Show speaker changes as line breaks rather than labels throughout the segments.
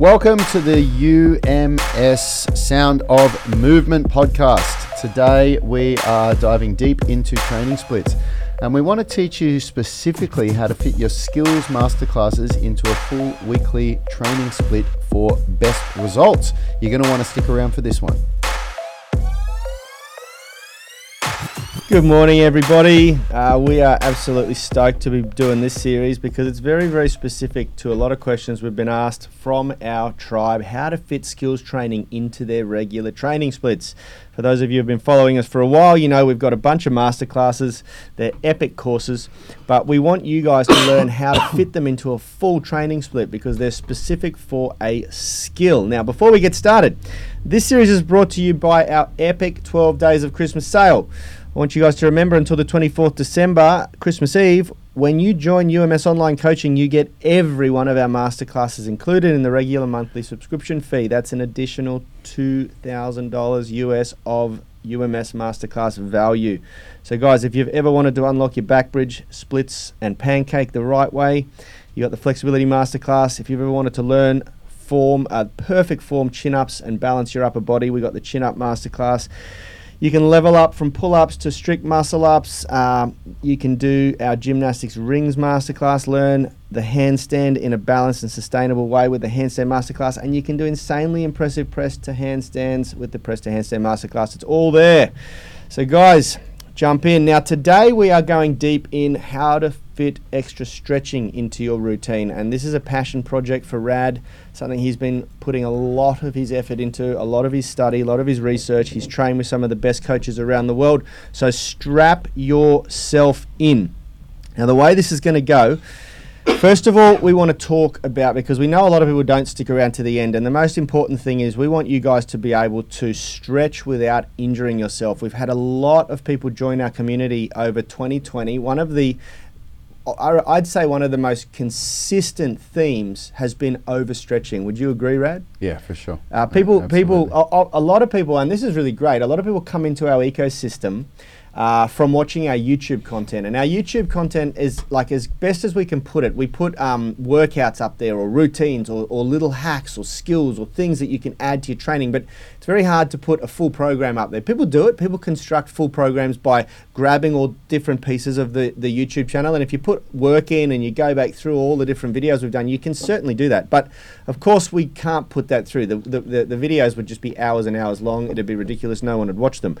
Welcome to the UMS Sound of Movement podcast. Today we are diving deep into training splits and we want to teach you specifically how to fit your skills masterclasses into a full weekly training split for best results. You're going to want to stick around for this one.
Good morning, everybody. Uh, we are absolutely stoked to be doing this series because it's very, very specific to a lot of questions we've been asked from our tribe how to fit skills training into their regular training splits. For those of you who have been following us for a while, you know we've got a bunch of masterclasses. They're epic courses, but we want you guys to learn how to fit them into a full training split because they're specific for a skill. Now, before we get started, this series is brought to you by our epic 12 Days of Christmas sale. I want you guys to remember until the 24th December, Christmas Eve, when you join UMS Online Coaching, you get every one of our masterclasses included in the regular monthly subscription fee. That's an additional $2,000 US of UMS Masterclass value. So, guys, if you've ever wanted to unlock your back bridge, splits, and pancake the right way, you got the Flexibility Masterclass. If you've ever wanted to learn form, a perfect form chin ups and balance your upper body, we got the Chin Up Masterclass. You can level up from pull ups to strict muscle ups. Um, you can do our gymnastics rings masterclass, learn the handstand in a balanced and sustainable way with the handstand masterclass, and you can do insanely impressive press to handstands with the press to handstand masterclass. It's all there. So, guys, jump in. Now, today we are going deep in how to fit extra stretching into your routine, and this is a passion project for Rad, something he's been putting a lot of his effort into, a lot of his study, a lot of his research. He's trained with some of the best coaches around the world. So, strap yourself in. Now, the way this is going to go. First of all, we want to talk about because we know a lot of people don't stick around to the end, and the most important thing is we want you guys to be able to stretch without injuring yourself. We've had a lot of people join our community over 2020. One of the I'd say one of the most consistent themes has been overstretching. Would you agree, Rad?
Yeah, for sure.
Uh, people, people, a, a, lot of people, and this is really great. A lot of people come into our ecosystem uh, from watching our YouTube content. And our YouTube content is like as best as we can put it. We put um, workouts up there, or routines, or, or, little hacks, or skills, or things that you can add to your training. But it's very hard to put a full program up there. People do it. People construct full programs by grabbing all different pieces of the, the YouTube channel. And if you put work in and you go back through all the different videos we've done, you can certainly do that. But of course, we can't put that through. The, the, the, the videos would just be hours and hours long. It'd be ridiculous. No one would watch them.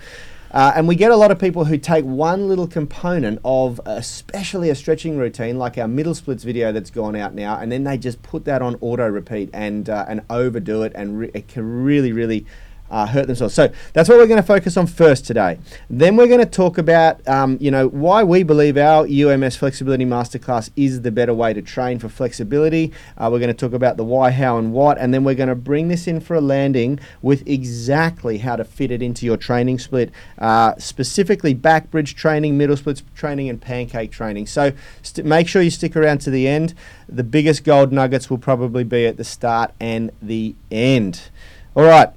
Uh, and we get a lot of people who take one little component of especially a stretching routine, like our middle splits video that's gone out now, and then they just put that on auto repeat and uh, and overdo it, and re- it can really, really uh, hurt themselves. So that's what we're going to focus on first today. Then we're going to talk about, um, you know, why we believe our UMS Flexibility Masterclass is the better way to train for flexibility. Uh, we're going to talk about the why, how, and what, and then we're going to bring this in for a landing with exactly how to fit it into your training split, uh, specifically back bridge training, middle splits training, and pancake training. So st- make sure you stick around to the end. The biggest gold nuggets will probably be at the start and the end. All right.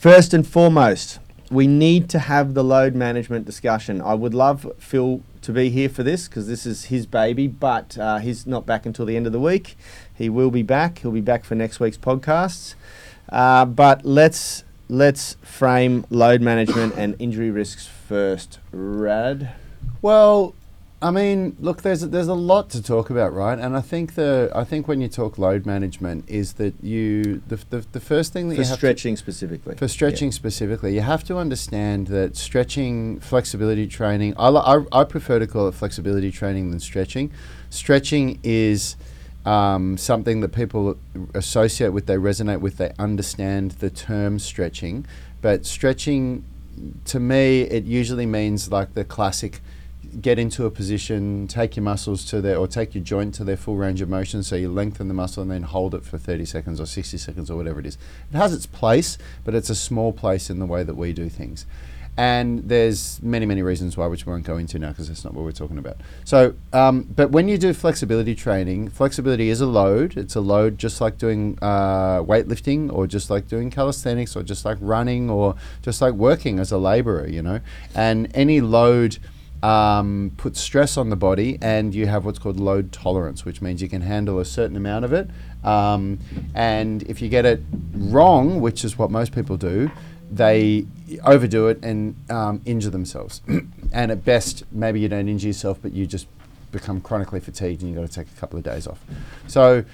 First and foremost, we need to have the load management discussion. I would love Phil to be here for this because this is his baby, but uh, he's not back until the end of the week. He will be back. He'll be back for next week's podcasts. Uh, but let's let's frame load management and injury risks first. Rad.
Well, I mean, look, there's there's a lot to talk about, right? And I think the I think when you talk load management is that you the the, the first thing that
for
you have For
stretching
to,
specifically
for stretching yeah. specifically, you have to understand that stretching flexibility training. I, I I prefer to call it flexibility training than stretching. Stretching is um, something that people associate with, they resonate with, they understand the term stretching. But stretching, to me, it usually means like the classic get into a position, take your muscles to their, or take your joint to their full range of motion. So you lengthen the muscle and then hold it for 30 seconds or 60 seconds or whatever it is. It has its place, but it's a small place in the way that we do things. And there's many, many reasons why, which we won't go into now because that's not what we're talking about. So, um, but when you do flexibility training, flexibility is a load. It's a load just like doing uh, weightlifting or just like doing calisthenics or just like running or just like working as a laborer, you know. And any load um, stress on the body, and you have what's called load tolerance, which means you can handle a certain amount of it Um, and if you get it wrong, which is what most people do, they overdo it and um, injure themselves. and at best, maybe you don't injure yourself, but you just become chronically fatigued and you've got to take a couple of days off. So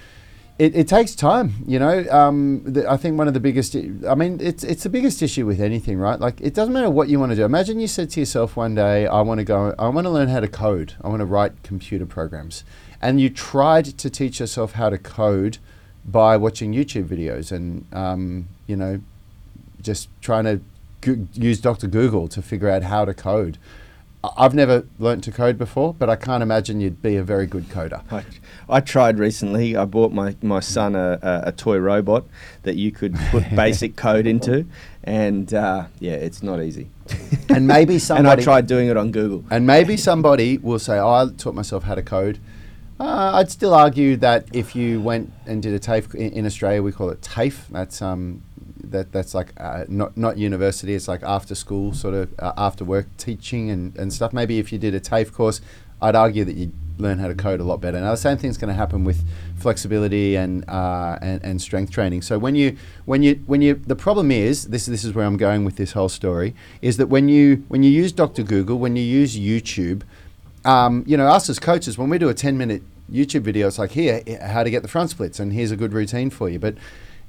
it, it takes time, you know. Um, the, I think one of the biggest, I mean, it's it's the biggest issue with anything, right? Like it doesn't matter what you want to do. Imagine you said to yourself one day, "I want to go, I want to learn how to code. I want to write computer programs," and you tried to teach yourself how to code by watching YouTube videos and um, you know, just trying to go- use Dr. Google to figure out how to code. I've never learnt to code before, but I can't imagine you'd be a very good coder.
I, I tried recently. I bought my, my son a, a, a toy robot that you could put basic code into, and uh, yeah, it's not easy.
And maybe somebody.
and I tried doing it on Google.
And maybe somebody will say, oh, I taught myself how to code. Uh, I'd still argue that if you went and did a TAFE in, in Australia, we call it TAFE. That's um, that that's like uh, not not university. It's like after school, sort of uh, after work teaching and, and stuff. Maybe if you did a TAFE course, I'd argue that you'd learn how to code a lot better. Now the same thing's going to happen with flexibility and, uh, and and strength training. So when you when you when you the problem is this this is where I'm going with this whole story is that when you when you use Dr Google, when you use YouTube, um, you know, us as coaches, when we do a 10 minute YouTube video, it's like, here, how to get the front splits, and here's a good routine for you. But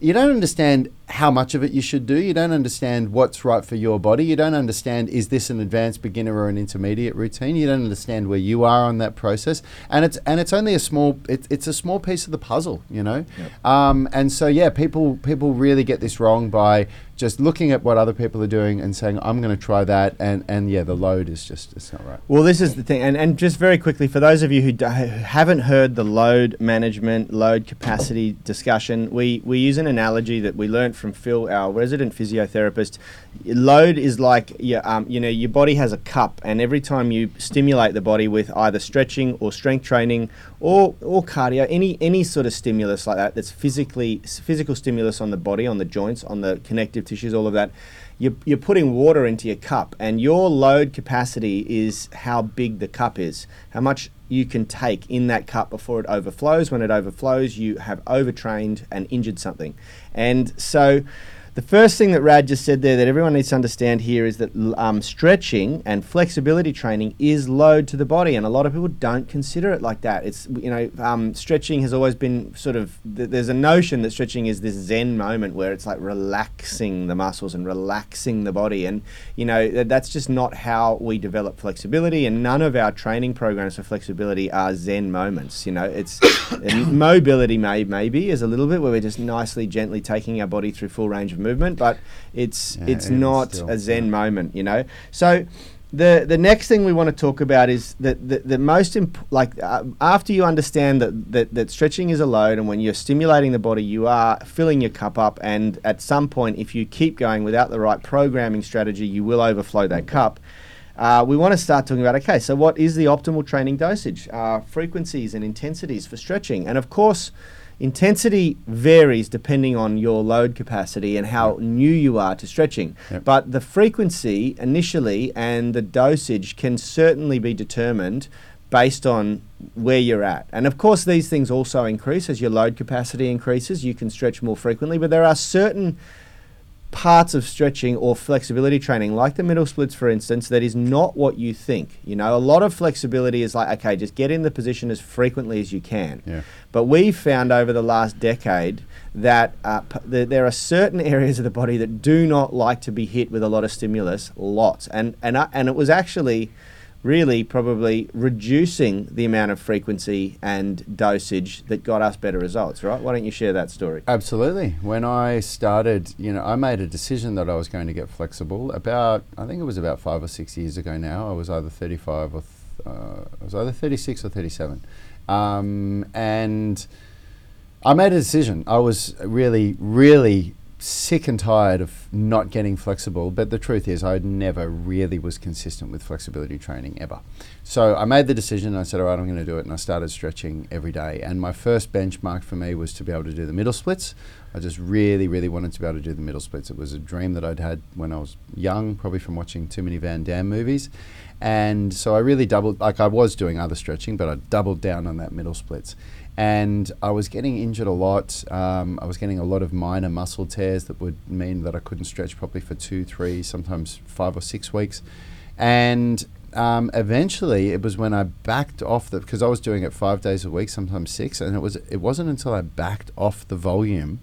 you don't understand how much of it you should do. You don't understand what's right for your body. You don't understand, is this an advanced beginner or an intermediate routine? You don't understand where you are on that process. And it's, and it's only a small, it, it's a small piece of the puzzle, you know? Um, and so, yeah, people, people really get this wrong by just looking at what other people are doing and saying, I'm going to try that. And, and yeah, the load is just, it's not right.
Well, this is the thing, and, and just very quickly for those of you who, do, who haven't heard the load management, load capacity discussion, we, we use an analogy that we learned from Phil, our resident physiotherapist. Load is like your, um, you know, your body has a cup, and every time you stimulate the body with either stretching or strength training or or cardio, any any sort of stimulus like that, that's physically physical stimulus on the body, on the joints, on the connective tissues, all of that you're, you're putting water into your cup, and your load capacity is how big the cup is, how much you can take in that cup before it overflows. When it overflows, you have overtrained and injured something. And so, the first thing that Rad just said there that everyone needs to understand here is that um, stretching and flexibility training is load to the body, and a lot of people don't consider it like that. It's you know um, stretching has always been sort of th- there's a notion that stretching is this zen moment where it's like relaxing the muscles and relaxing the body, and you know th- that's just not how we develop flexibility, and none of our training programs for flexibility are zen moments. You know, it's mobility may maybe is a little bit where we're just nicely gently taking our body through full range of movement, but it's
Yeah,
it's not
still,
a zen
yeah.
moment, you know. So the the next thing we want to talk about is that the, the most imp- like uh, after you understand that, that that stretching is a load and when you're stimulating the body you are filling your cup up and at some point if you keep going without the right programming strategy you will overflow that cup uh, we want to start talking about okay so what is the optimal training dosage uh, frequencies and intensities for stretching and of course intensity varies depending on your load capacity and how new you are to stretching
Yep.
but the frequency initially and the dosage can certainly be determined based on where you're at. And of course, these things also increase as your load capacity increases. You can stretch more frequently, but there are certain parts of stretching or flexibility training, like the middle splits, for instance, that is not what you think. You know, a lot of flexibility is like, okay, just get in the position as frequently as you can.
Yeah.
But we've found over the last decade that uh, p- th- there are certain areas of the body that do not like to be hit with a lot of stimulus, lots. And, and, uh, and it was actually really probably reducing the amount of frequency and dosage that got us better results, right? Why don't you share that story?
Absolutely. When I started, you know, I made a decision that I was going to get flexible about, I think it was about five or six years ago now. I was either 35 or, th- uh, I was either 36 or 37. Um, and I made a decision. I was really, really sick and tired of not getting flexible. But the truth is, I never really was consistent with flexibility training ever. So I made the decision. I said, all right, I'm going to do it. And I started stretching every day. And my first benchmark for me was to be able to do the middle splits. I just really, really wanted to be able to do the middle splits. It was a dream that I'd had when I was young, probably from watching too many Van Damme movies. And so I really doubled, like I was doing other stretching, but I doubled down on that middle splits. And I was getting injured a lot. Um, I was getting a lot of minor muscle tears that would mean that I couldn't stretch properly for two, three, sometimes five or six weeks. And um, eventually, it was when I backed off the because I was doing it five days a week, sometimes six, and it was it wasn't until I backed off the volume,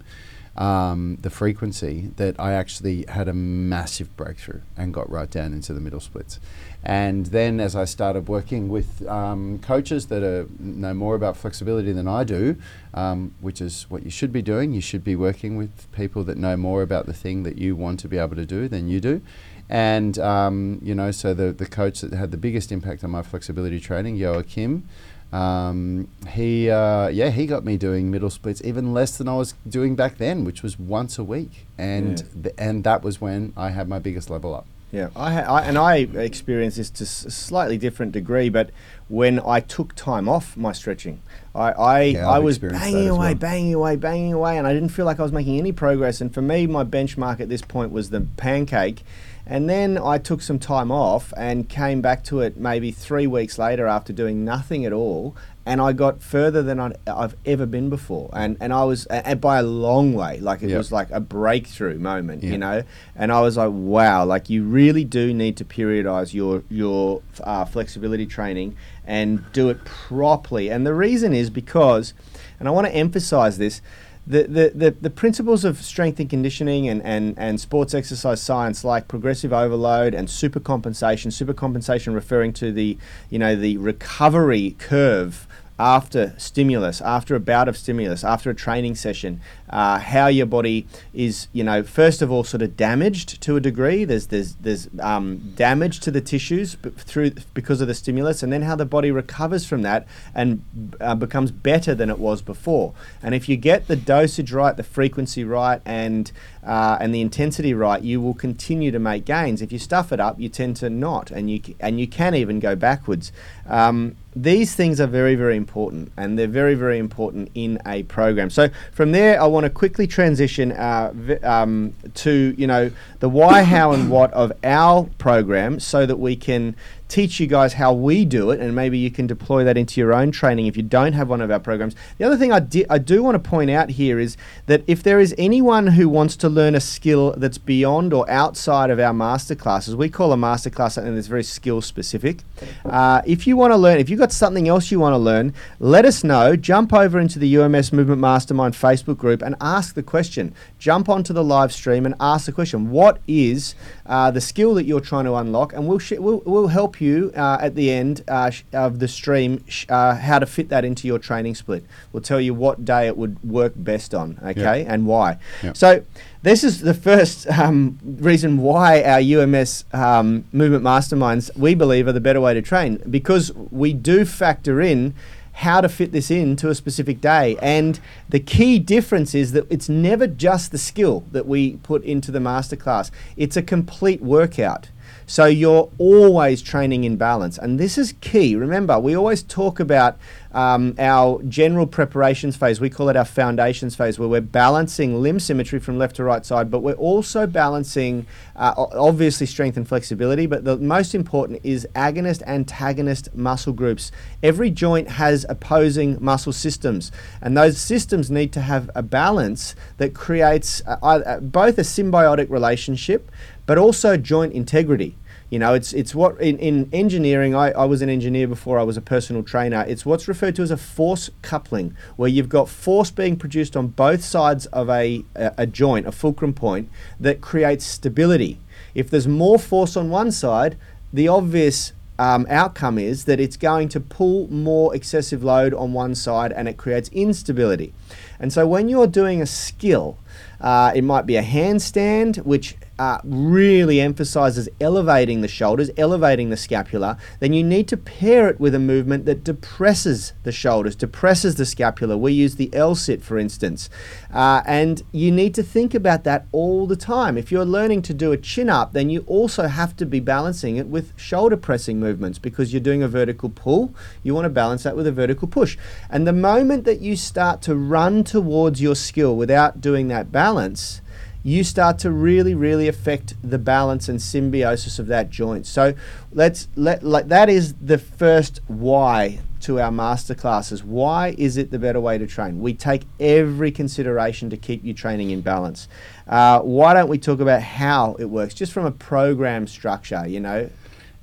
um, the frequency, that I actually had a massive breakthrough and got right down into the middle splits. And then, as I started working with um, coaches that are, know more about flexibility than I do, um, which is what you should be doing, you should be working with people that know more about the thing that you want to be able to do than you do. And, um, you know, so the, the coach that had the biggest impact on my flexibility training, Joachim, um, he, uh, yeah, he got me doing middle splits even less than I was doing back then, which was once a week. And,
Yeah.
th- and that was when I had my biggest level up.
Yeah, I, ha- I and I experienced this to s- a slightly different degree, but when I took time off my stretching, I I,
Yeah,
I was banging away,
well.
banging away, banging away, and I didn't feel like I was making any progress. And for me, my benchmark at this point was the pancake. And then I took some time off and came back to it maybe three weeks later after doing nothing at all. And I got further than I'd, I've ever been before. And, and I was, and by a long way, like it
Yep.
was like a breakthrough moment,
Yeah.
you know? and I was like, wow, like you really do need to periodize your your uh, flexibility training and do it properly. And the reason is because, and I want to emphasize this. The, the, the, principles of strength and conditioning and, and, and sports exercise science like progressive overload and supercompensation supercompensation referring to the you know the recovery curve after stimulus, after a bout of stimulus, after a training session, uh, how your body is, you know, first of all, sort of damaged to a degree. There's there's there's um, damage to the tissues through because of the stimulus, and then how the body recovers from that and uh, becomes better than it was before. And if you get the dosage right, the frequency right, and uh, and the intensity right, you will continue to make gains. If you stuff it up, you tend to not, and you and you can even go backwards. Um, these things are very, very important, and they're very, very important in a program. So from there, I want to quickly transition uh, um, to you know the why, how, and what of our program, so that we can teach you guys how we do it, and maybe you can deploy that into your own training if you don't have one of our programs. The other thing I, di- I do want to point out here is that if there is anyone who wants to learn a skill that's beyond or outside of our masterclasses, we call a masterclass something that's very skill specific. Uh, if you want to learn, if you've got something else you want to learn, let us know. Jump over into the UMS Movement Mastermind Facebook group and ask the question. Jump onto the live stream and ask the question. What is uh, the skill that you're trying to unlock? And we'll sh- we'll, we'll help you uh, at the end uh, of the stream sh- uh, how to fit that into your training split. We'll tell you what day it would work best on, okay, and why.
Yep.
So this is the first um, reason why our UMS um, movement masterminds we believe are the better way to train because we do factor in how to fit this into a specific day. And the key difference is that it's never just the skill that we put into the masterclass, it's a complete workout. So you're always training in balance. And this is key. Remember, we always talk about um, our general preparations phase. We call it our foundations phase, where we're balancing limb symmetry from left to right side, but we're also balancing uh, obviously strength and flexibility. But the most important is agonist antagonist muscle groups. Every joint has opposing muscle systems, and those systems need to have a balance that creates uh, either, both a symbiotic relationship but also joint integrity. You know, it's it's what in, in engineering. I, I was an engineer before I was a personal trainer. It's what's referred to as a force coupling, where you've got force being produced on both sides of a, a, a joint, a fulcrum point, that creates stability. If there's more force on one side, the obvious um, outcome is that it's going to pull more excessive load on one side and it creates instability. And so when you're doing a skill, uh, it might be a handstand, which uh, really emphasizes elevating the shoulders, elevating the scapula, then you need to pair it with a movement that depresses the shoulders, depresses the scapula. We use the L sit, for instance. Uh, and you need to think about that all the time. If you're learning to do a chin up, then you also have to be balancing it with shoulder pressing movements because you're doing a vertical pull. You want to balance that with a vertical push. And the moment that you start to run towards your skill without doing that balance, you start to really, really affect the balance and symbiosis of that joint. So let's let like that is the first why to our master classes. Why is it the better way to train? We take every consideration to keep you training in balance. Uh, why don't we talk about how it works, just from a program structure? You know,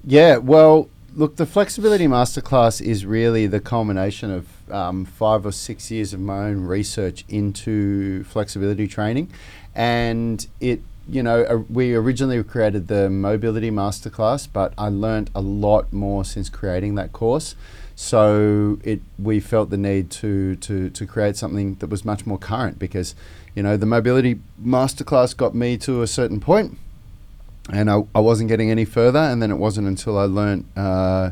Yeah, well, look, the Flexibility Masterclass is really the culmination of um, five or six years of my own research into flexibility training. And it, you know, uh, we originally created the Mobility Masterclass, but I learnt a lot more since creating that course. So it, we felt the need to, to, to create something that was much more current because, you know, the Mobility Masterclass got me to a certain point and I, I wasn't getting any further. And then it wasn't until I learnt uh,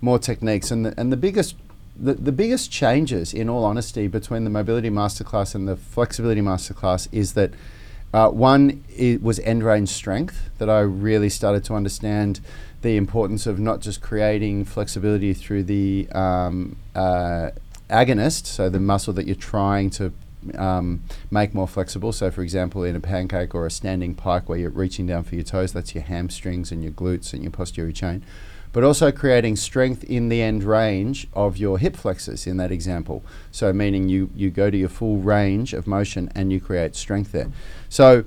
more techniques. And the, and the biggest the, the biggest changes, in all honesty, between the mobility masterclass and the flexibility masterclass is that uh, one it was end range strength that I really started to understand the importance of not just creating flexibility through the um, uh, agonist, so the muscle that you're trying to um, make more flexible. So, for example, in a pancake or a standing pike where you're reaching down for your toes, that's your hamstrings and your glutes and your posterior chain. But also creating strength in the end range of your hip flexors in that example. So, meaning you, you go to your full range of motion and you create strength there. So,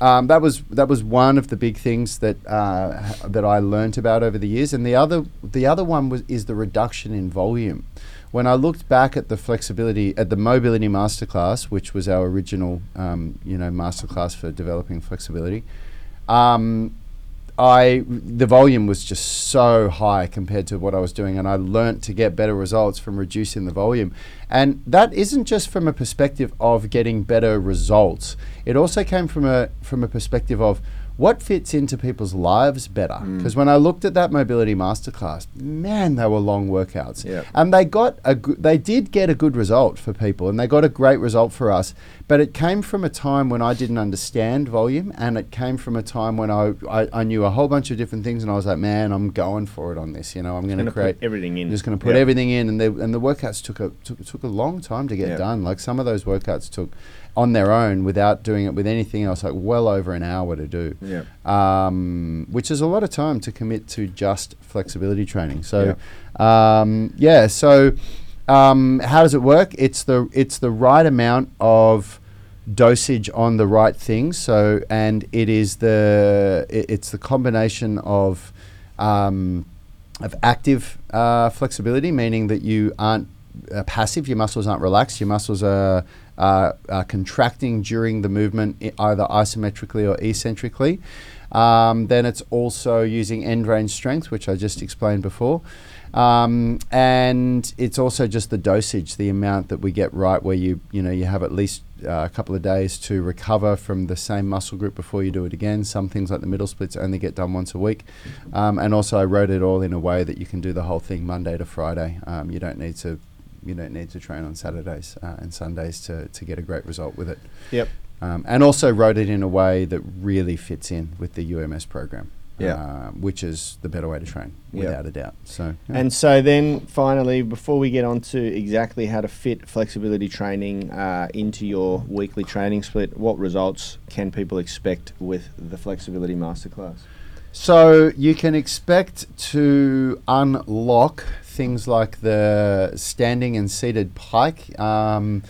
um, that was that was one of the big things that uh, that I learnt about over the years, and the other the other one was is the reduction in volume. When I looked back at the flexibility at the mobility masterclass, which was our original um, you know masterclass for developing flexibility, um, I the volume was just so high compared to what I was doing, and I learnt to get better results from reducing the volume. And that isn't just from a perspective of getting better results. It also came from a from a perspective of what fits into people's lives better. Mm. Because when I looked at that mobility masterclass, man, they were long workouts, and they got a good, they did get a good result for people, and they got a great result for us. But it came from a time when I didn't understand volume, and it came from a time when I I, I knew a whole bunch of different things, and I was like, man, I'm going for it on this. You know, I'm going to
put
create
everything in.
I'm just going to put
Yeah.
everything in, and the and the workouts took a took, took a long time to get
Yeah.
done. Like some of those workouts took on their own without doing it with anything else, like well over an hour to do.
Yeah.
Um, which is a lot of time to commit to just flexibility training. So, um, yeah. So, um, how does it work? It's the it's the right amount of dosage on the right things. So, and it is the it, it's the combination of um, of active uh, flexibility, meaning that you aren't uh, passive. Your muscles aren't relaxed. Your muscles are, are contracting during the movement, either isometrically or eccentrically. Um, then it's also using end range strength, which I just explained before. Um, and it's also just the dosage, the amount that we get right, where you you know you have at least uh, a couple of days to recover from the same muscle group before you do it again. Some things like the middle splits only get done once a week, um, and also I wrote it all in a way that you can do the whole thing Monday to Friday. Um, you don't need to you don't need to train on Saturdays uh, and Sundays to, to get a great result with it.
Yep.
Um, and also wrote it in a way that really fits in with the UMS program.
Yeah.
uh, which is the better way to train, without a doubt. So, yeah.
And so then finally, before we get on to exactly how to fit flexibility training uh, into your weekly training split, what results can people expect with the flexibility masterclass?
So you can expect to unlock things like the standing and seated pike, um,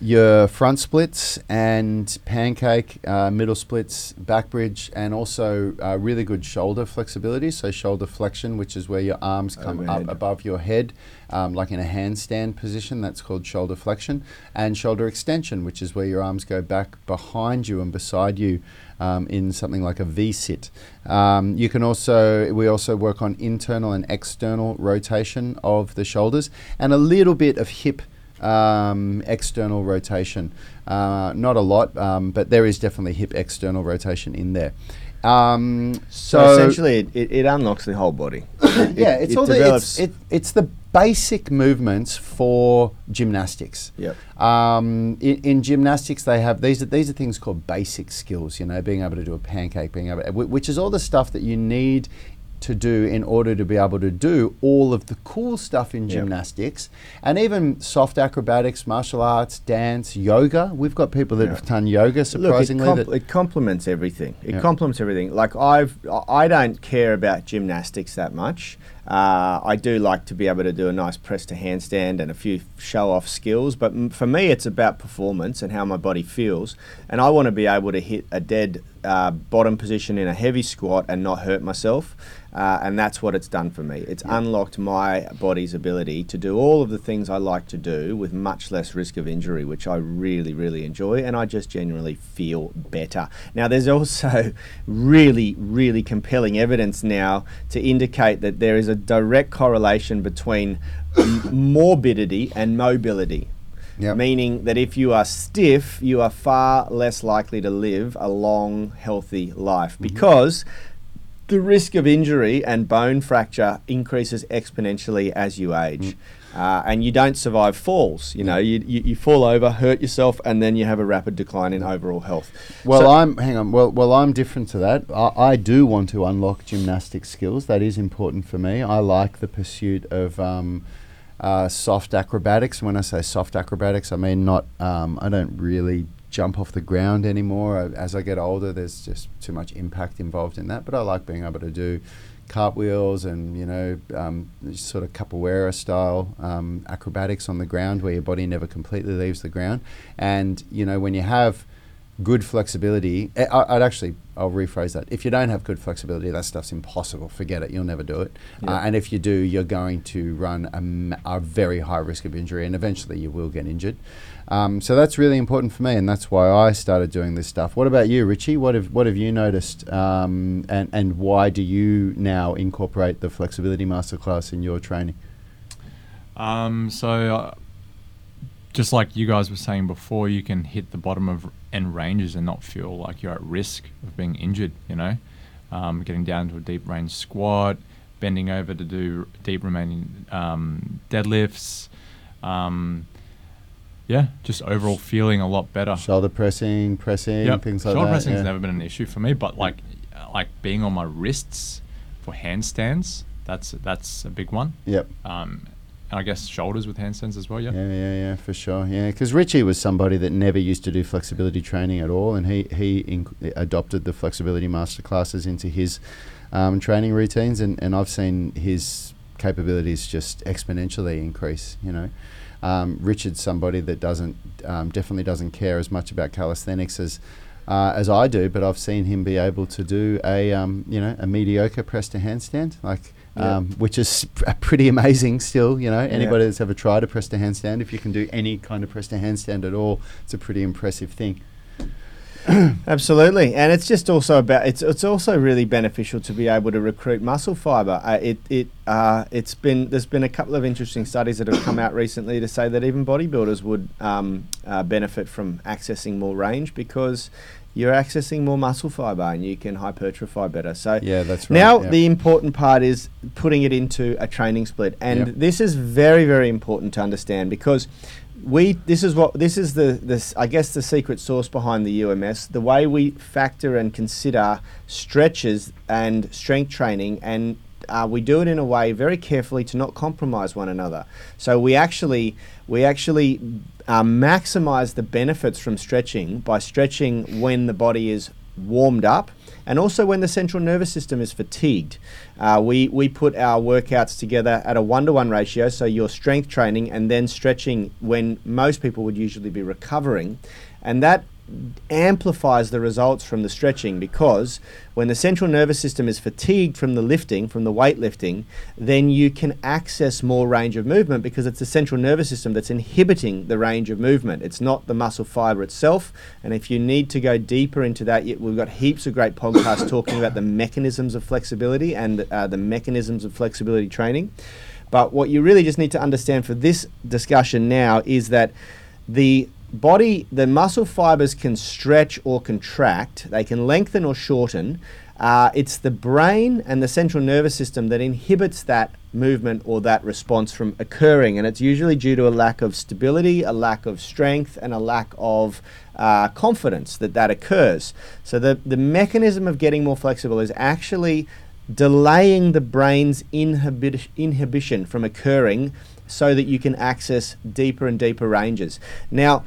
your front splits and pancake, uh, middle splits, back bridge, and also uh, really good shoulder flexibility. So shoulder flexion, which is where your arms come
Overhead.
up above your head, um, like in a handstand position. That's called shoulder flexion, and shoulder extension, which is where your arms go back behind you and beside you um, in something like a V sit. Um, you can also we also work on internal and external rotation of the shoulders and a little bit of hip um, external rotation. Uh, not a lot, um, but there is definitely hip external rotation in there. Um,
So,
so,
essentially, it, it, unlocks the whole body. It-
yeah,
it-
it's
it
all the, it's, it, it's the basic movements for gymnastics.
Yep.
Um, in, in gymnastics, they have these are these are things called basic skills. You know, being able to do a pancake, being able, wh- which is all the stuff that you need to do in order to be able to do all of the cool stuff in
Yep.
gymnastics and even soft acrobatics, martial arts, dance, yoga. We've got people that
Yeah.
have done yoga
Look, it,
surprisingly.
it complements everything. It
Yeah.
complements everything. Like I've, I don't care about gymnastics that much. Uh, I do like to be able to do a nice press to handstand and a few show off skills, but m- for me, it's about performance and how my body feels. And I want to be able to hit a dead uh, bottom position in a heavy squat and not hurt myself. Uh, and that's what it's done for me. It's unlocked my body's ability to do all of the things I like to do with much less risk of injury, which I really, really enjoy, and I just generally feel better. Now, there's also really, really compelling evidence now to indicate that there is a direct correlation between m- morbidity and mobility.
Yep.
Meaning that if you are stiff, you are far less likely to live a long, healthy life because the risk of injury and bone fracture increases exponentially as you age. Uh, and you don't survive falls. You know, you, you, you fall over, hurt yourself, and then you have a rapid decline in overall health.
Well,
So-
I'm hang on. Well, well, I'm different to that. I, I do want to unlock gymnastic skills. That is important for me. I like the pursuit of um, uh, soft acrobatics. When I say soft acrobatics, I mean not. Um, I don't really jump off the ground anymore. I, as I get older, there's just too much impact involved in that. But I like being able to do cartwheels and you know um, sort of capoeira style um, acrobatics on the ground where your body never completely leaves the ground and you know when you have good flexibility. Eh, I, I'd actually I'll rephrase that. If you don't have good flexibility that stuff's impossible. Forget it. You'll never do it.
Yeah.
uh, and if you do you're going to run a, a very high risk of injury and eventually you will get injured. Um, so that's really important for me and that's why I started doing this stuff. What about you Richie? What have what have you noticed um, and and why do you now incorporate the flexibility masterclass in your training?
Um, so, uh, just like you guys were saying before, you can hit the bottom of end ranges and not feel like you're at risk of being injured. You know, um, getting down to a deep range squat, bending over to do deep Romanian um, deadlifts. Um, yeah, just overall feeling a lot better.
shoulder pressing pressing
Yep.
things like that.
Shoulder
that
pressing
yeah.
has never been an issue for me, but like like being on my wrists for handstands, that's that's a big one.
yep
Um, and I guess shoulders with handstands as well. Yeah.
Yeah, yeah, yeah, for sure. Yeah, because Richie was somebody that never used to do flexibility training at all, and he he inc- adopted the flexibility master classes into his um, training routines, and, and I've seen his capabilities just exponentially increase. You know, um, Richard's somebody that doesn't um, definitely doesn't care as much about calisthenics as. Uh, as I do, but I've seen him be able to do a um, you know a mediocre press to handstand, like
Yeah.
um, which is pr- pretty amazing still. You know, anybody that's ever tried a press to handstand, if you can do any kind of press to handstand at all, it's a pretty impressive thing.
Absolutely, and it's just also about it's it's also really beneficial to be able to recruit muscle fiber. Uh, it it uh, it's been there's been a couple of interesting studies that have come out recently to say that even bodybuilders would um, uh, benefit from accessing more range because you're accessing more muscle fiber and you can hypertrophy better. So
Yeah, that's right.
now
yeah.
the important part is putting it into a training split, and
Yep.
this is very very important to understand because we this is what this is the this I guess the secret sauce behind the UMS. The way we factor and consider stretches and strength training and. Uh, we do it in a way very carefully to not compromise one another. So we actually we actually uh, maximize the benefits from stretching by stretching when the body is warmed up and also when the central nervous system is fatigued. Uh, we, we put our workouts together at a one to one ratio, so your strength training and then stretching when most people would usually be recovering. And that amplifies the results from the stretching because when the central nervous system is fatigued from the lifting, from the weightlifting, then you can access more range of movement because it's the central nervous system that's inhibiting the range of movement. It's not the muscle fiber itself. And if you need to go deeper into that, we've got heaps of great podcasts talking about the mechanisms of flexibility and uh, the mechanisms of flexibility training. But what you really just need to understand for this discussion now is that the body, the muscle fibers can stretch or contract, they can lengthen or shorten. Uh, it's the brain and the central nervous system that inhibits that movement or that response from occurring, and it's usually due to a lack of stability, a lack of strength, and a lack of uh, confidence that that occurs. So the the mechanism of getting more flexible is actually delaying the brain's inhibi- inhibition from occurring so that you can access deeper and deeper ranges. Now,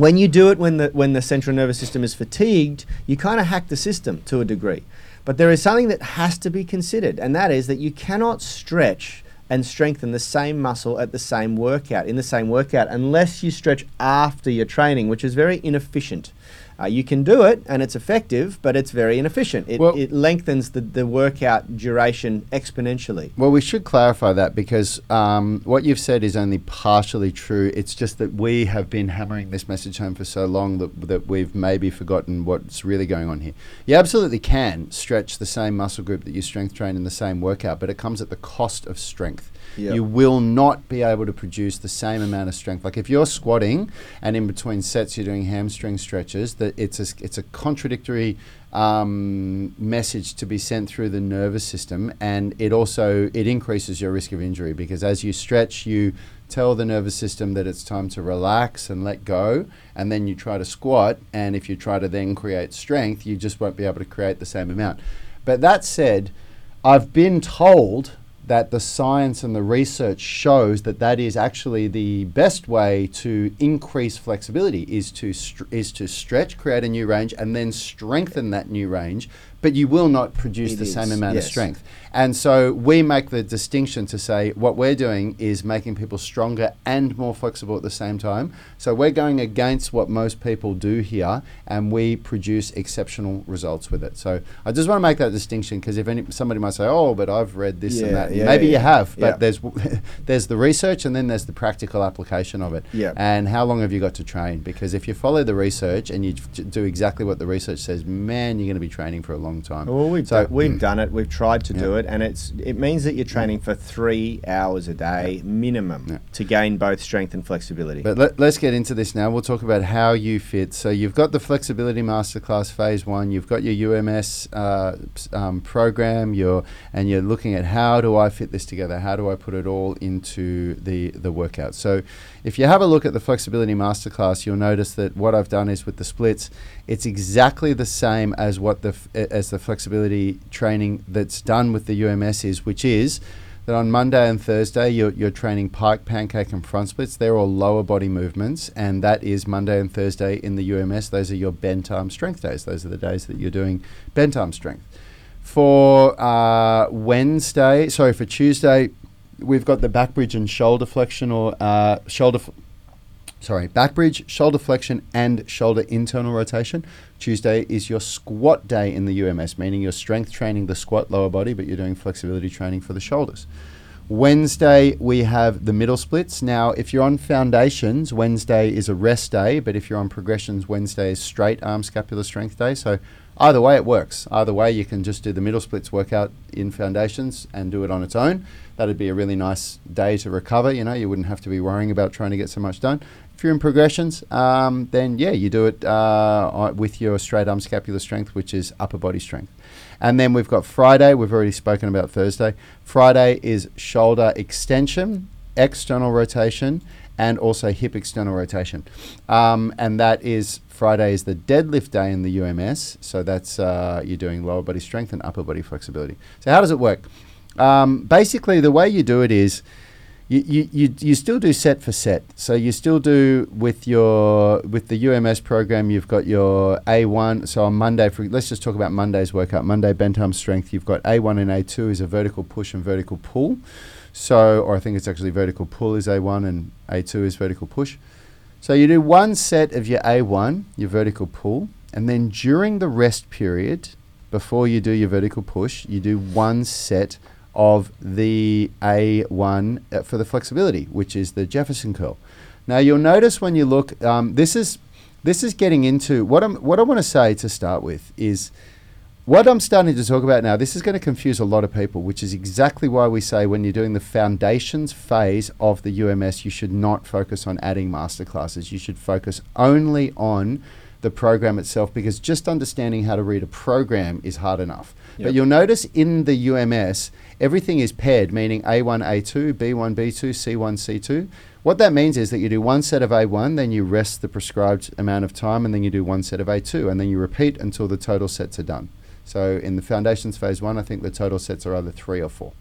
when you do it when the when the central nervous system is fatigued, you kind of hack the system to a degree. But there is something that has to be considered, and that is that you cannot stretch and strengthen the same muscle at the same workout, in the same workout, unless you stretch after your training, which is very inefficient. Uh, you can do it and it's effective, but it's very inefficient. It,
Well-
it lengthens the, the workout duration exponentially.
Well, we should clarify that because um, what you've said is only partially true. It's just that we have been hammering this message home for so long that, that we've maybe forgotten what's really going on here. You absolutely can stretch the same muscle group that you strength train in the same workout, but it comes at the cost of strength.
Yep.
You will not be able to produce the same amount of strength. Like if you're squatting and in between sets you're doing hamstring stretches, that it's a, it's a contradictory um, message to be sent through the nervous system, and it also it increases your risk of injury because as you stretch, you tell the nervous system that it's time to relax and let go, and then you try to squat, and if you try to then create strength, you just won't be able to create the same amount. But that said, I've been told that the science and the research shows that that is actually the best way to increase flexibility is to str- is to stretch, create a new range, and then strengthen that new range. But you will not produce
It
the same amount
yes.
of strength. And so we make the distinction to say what we're doing is making people stronger and more flexible at the same time. So we're going against what most people do here, and we produce exceptional results with it. So I just want to make that distinction because if any, somebody might say, "Oh, but I've read this
Yeah,
and that,"
yeah,
maybe
yeah.
you have, but there's there's the research and then there's the practical application of it.
Yeah.
And how long have you got to train? Because if you follow the research and you do exactly what the research says, man, you're going to be training for a long time.
Well, we've,
So-
done, we've done it. We've tried to do it, and it's it means that you're training for three hours a day minimum
Yeah.
to gain both strength and flexibility.
But let, us get into this now. We'll talk about how you fit. So you've got the flexibility masterclass phase one. You've got your UMS uh, um, program. You're and you're looking at how do I fit this together? How do I put it all into the the workout? So if you have a look at the flexibility masterclass, you'll notice that what I've done is with the splits, it's exactly the same as what the as the flexibility training that's done with the UMS is, which is that on Monday and Thursday you're, you're training pike, pancake, and front splits. They're all lower body movements, and that is Monday and Thursday in the UMS. Those are your bent arm strength days. Those are the days that you're doing bent arm strength. For uh, Wednesday, sorry, for Tuesday, we've got the back bridge and shoulder flexion or uh, shoulder. F- sorry, back bridge, shoulder flexion, and shoulder internal rotation. Tuesday is your squat day in the UMS, meaning you're strength training the squat lower body, but you're doing flexibility training for the shoulders. Wednesday, we have the middle splits. Now, if you're on foundations, Wednesday is a rest day, but if you're on progressions, Wednesday is straight arm scapular strength day. So, either way, it works. Either way, you can just do the middle splits workout in foundations and do it on its own. That'd be a really nice day to recover. You know, you wouldn't have to be worrying about trying to get so much done. If you're in progressions, um, then yeah, you do it uh, with your straight arm scapular strength, which is upper body strength. And then we've got Friday. We've already spoken about Thursday. Friday is shoulder extension, external rotation, and also hip external rotation. Um, and that is Friday is the deadlift day in the UMS. So that's uh, you're doing lower body strength and upper body flexibility. So how does it work? Um, basically, the way you do it is you, you, you, you still do set for set. So you still do with your with the UMS program. You've got your A1. So on Monday, for let's just talk about Monday's workout. Monday bent arm strength. You've got A1 and A2 is a vertical push and vertical pull. So, or I think it's actually vertical pull is A1 and A2 is vertical push. So you do one set of your A1, your vertical pull, and then during the rest period, before you do your vertical push, you do one set of the A1 uh, for the flexibility, which is the Jefferson curl. Now you'll notice when you look, um, this is this is getting into what I'm what I want to say to start with is what I'm starting to talk about now. This is going to confuse a lot of people, which is exactly why we say when you're doing the foundations phase of the UMS, you should not focus on adding masterclasses. You should focus only on the program itself because just understanding how to read a program is hard enough. But you'll notice in the UMS, everything is paired, meaning A1, A2, B1, B2, C1, C2. What that means is that you do one set of A1, then you rest the prescribed amount of time, and then you do one set of A2, and then you repeat until the total sets are done. So in the foundations phase one, I think the total sets are either three or four.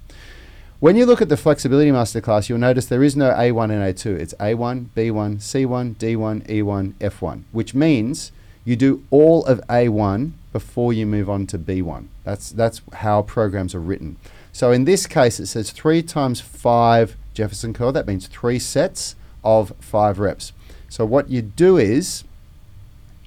When you look at the flexibility masterclass, you'll notice there is no A1 and A2. It's A1, B1, C1, D1, E1, F1, which means you do all of A1 before you move on to B1. That's that's how programs are written. So in this case, it says three times five Jefferson curl. That means three sets of five reps. So what you do is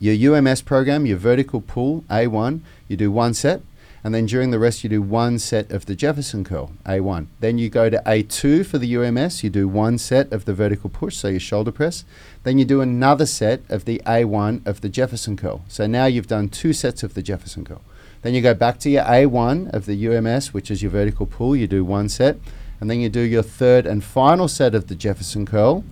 your UMS program, your vertical pull A1, you do one set, and then during the rest you do one set of the Jefferson curl A1. Then you go to A2 for the UMS, you do one set of the vertical push, so your shoulder press. Then you do another set of the A1 of the Jefferson curl. So now you've done two sets of the Jefferson curl. Then you go back to your A1 of the UMS, which is your vertical pull, you do one set, and then you do your third and final set of the Jefferson curl.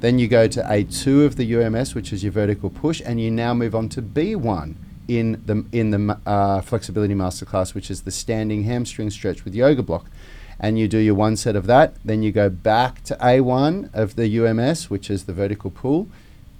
Then you go to A2 of the UMS, which is your vertical push, and you now move on to B1 in the in the uh, flexibility masterclass, which is the standing hamstring stretch with yoga block. And you do your one set of that. Then you go back to A1 of the UMS, which is the vertical pull.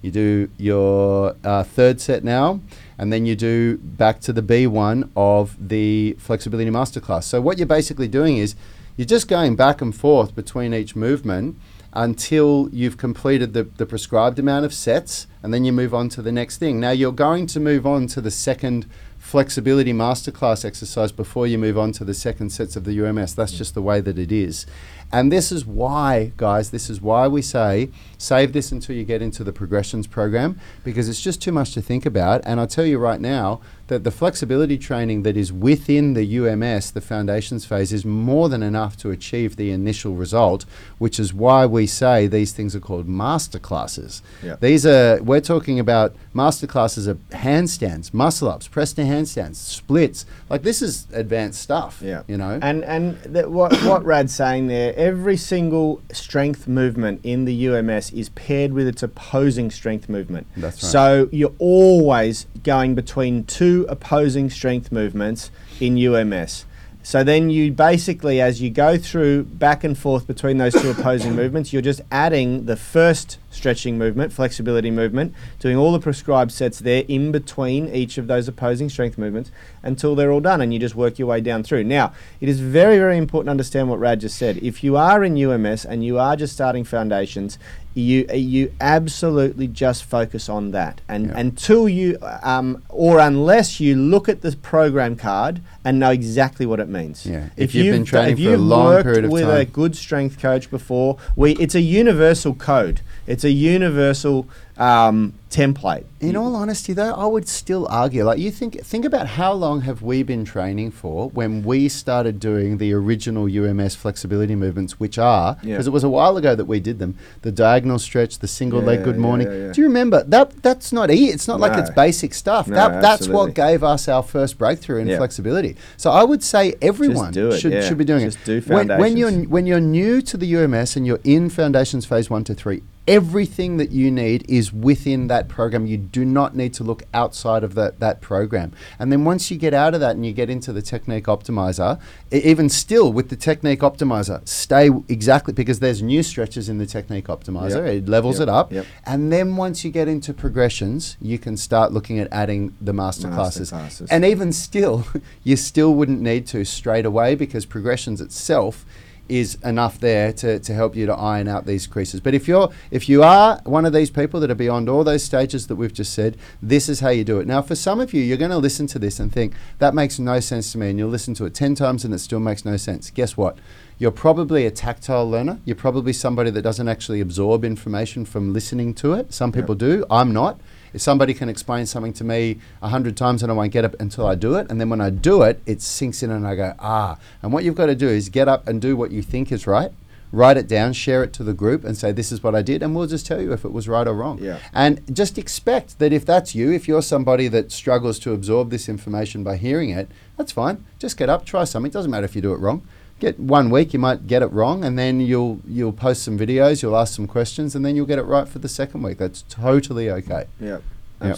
You do your uh, third set now, and then you do back to the B1 of the flexibility masterclass. So what you're basically doing is you're just going back and forth between each movement until you've completed the, the prescribed amount of sets and then you move on to the next thing. Now you're going to move on to the second flexibility masterclass exercise before you move on to the second sets of the UMS. That's just the way that it is. And this is why, guys, this is why we say save this until you get into the progressions program because it's just too much to think about. And I'll tell you right now that the flexibility training that is within the UMS, the foundations phase, is more than enough to achieve the initial result, which is why we say these things are called master classes.
Yeah.
These are, we're talking about master classes of handstands, muscle ups, press to handstands, splits. Like this is advanced stuff,
Yeah.
you know?
And and th- what what Rad's saying there, every single strength movement in the UMS is paired with its opposing strength movement.
That's right.
So you're always going between two opposing strength movements in UMS. So then you basically, as you go through back and forth between those two opposing movements, you're just adding the first stretching movement, flexibility movement, doing all the prescribed sets there in between each of those opposing strength movements until they're all done, and you just work your way down through. Now, it is very, very important to understand what Rad just said. If you are in UMS and you are just starting foundations, you you absolutely just focus on that, and
Yeah.
until you um, or unless you look at the program card and know exactly what it means.
Yeah. If you've been
d-
training
if
for a
you've
long
worked
period of
with a good strength coach before, we it's a universal code. It's a universal um, template.
In all honesty, though, I would still argue. Like you think, think about how long have we been training for when we started doing the original UMS flexibility movements, which are
Yeah.
because it was a while ago that we did them. The diagonal stretch, the single leg good morning.
yeah, yeah.
Do you remember that? That's not e. It's not like it's basic stuff.
No,
that that's what gave us our first breakthrough in
Yeah.
flexibility. So I would say everyone
it,
should
yeah.
should be doing
Just
it.
do
when, when you're when you're new to the UMS and you're in foundations phase one to three, everything that you need is within that program. You do not need to look outside of that, that program. And then once you get out of that and you get into the technique optimizer, even still with the technique optimizer, stay exactly because there's new stretches in the technique optimizer.
Yep.
It levels
Yep.
it up.
Yep.
And then once you get into progressions, you can start looking at adding the master, classes. And even still, you still wouldn't need to straight away because progressions itself is enough there to, to help you to iron out these creases. But if you're if you are one of these people that are beyond all those stages that we've just said, this is how you do it. Now for some of you, you're going to listen to this and think that makes no sense to me, and you'll listen to it ten times and it still makes no sense. Guess what? You're probably a tactile learner. You're probably somebody that doesn't actually absorb information from listening to it. Some people do. I'm not. If somebody can explain something to me a hundred times and I won't get up until I do it, and then when I do it, it sinks in and I go, ah. And what you've got to do is get up and do what you think is right, write it down, share it to the group, and say, this is what I did, and we'll just tell you if it was right or wrong.
Yeah.
And just expect that if that's you, if you're somebody that struggles to absorb this information by hearing it, that's fine. Just get up, try something. It doesn't matter if you do it wrong. Get one week, you might get it wrong, and then you'll you'll post some videos, you'll ask some questions, and then you'll get it right for the second week. That's totally okay.
Yep,
Yep.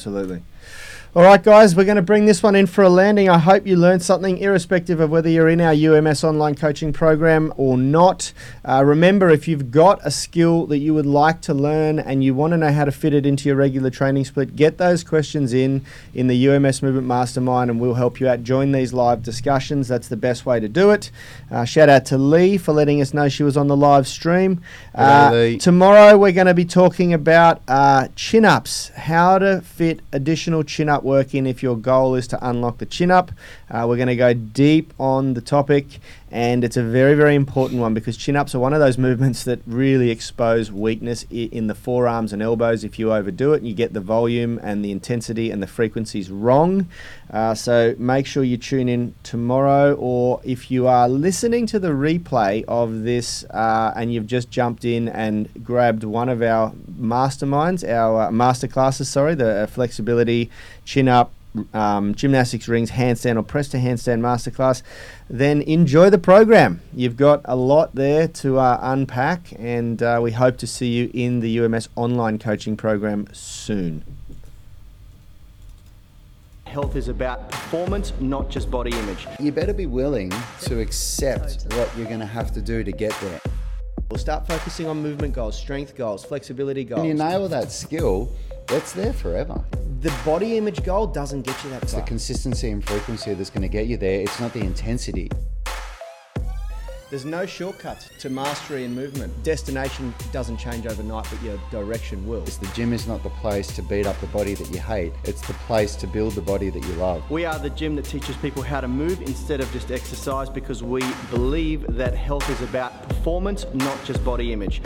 All right, guys, we're going to bring this one in for a landing. I hope you learned something, irrespective of whether you're in our UMS online coaching program or not. Uh, remember, if you've got a skill that you would like to learn and you want to know how to fit it into your regular training split, get those questions in in the UMS Movement Mastermind, and we'll help you out. Join these live discussions. That's the best way to do it. Uh, shout out to Lee for letting us know she was on the live stream. Uh. Tomorrow we're going to be talking about uh, chin ups, how to fit additional chin up start working if your goal is to unlock the chin up. Uh, we're going to go deep on the topic, and it's a very, very important one because chin ups are one of those movements that really expose weakness in the forearms and elbows. If you overdo it, and you get the volume and the intensity and the frequencies wrong. Uh, so make sure you tune in tomorrow, or if you are listening to the replay of this uh, and you've just jumped in and grabbed one of our masterminds, our uh, master classes, sorry, the uh, flexibility, chin up, um, gymnastics rings, handstand or press to handstand masterclass, then enjoy the program. You've got a lot there to uh, unpack, and uh, we hope to see you in the UMS online coaching program soon. Health is about performance, not just body image.
You better be willing to accept what you're going to have to do to get there.
We'll start focusing on movement goals, strength goals, flexibility goals.
When you nail that skill, it's there forever.
the body image goal doesn't get you that
It's the consistency and frequency that's going to get you there. It's not the intensity.
There's no shortcuts to mastery and movement. Destination doesn't change overnight, but your direction will.
It's the gym is not the place to beat up the body that you hate. It's the place to build the body that you love.
We are the gym that teaches people how to move instead of just exercise because we believe that health is about performance, not just body image.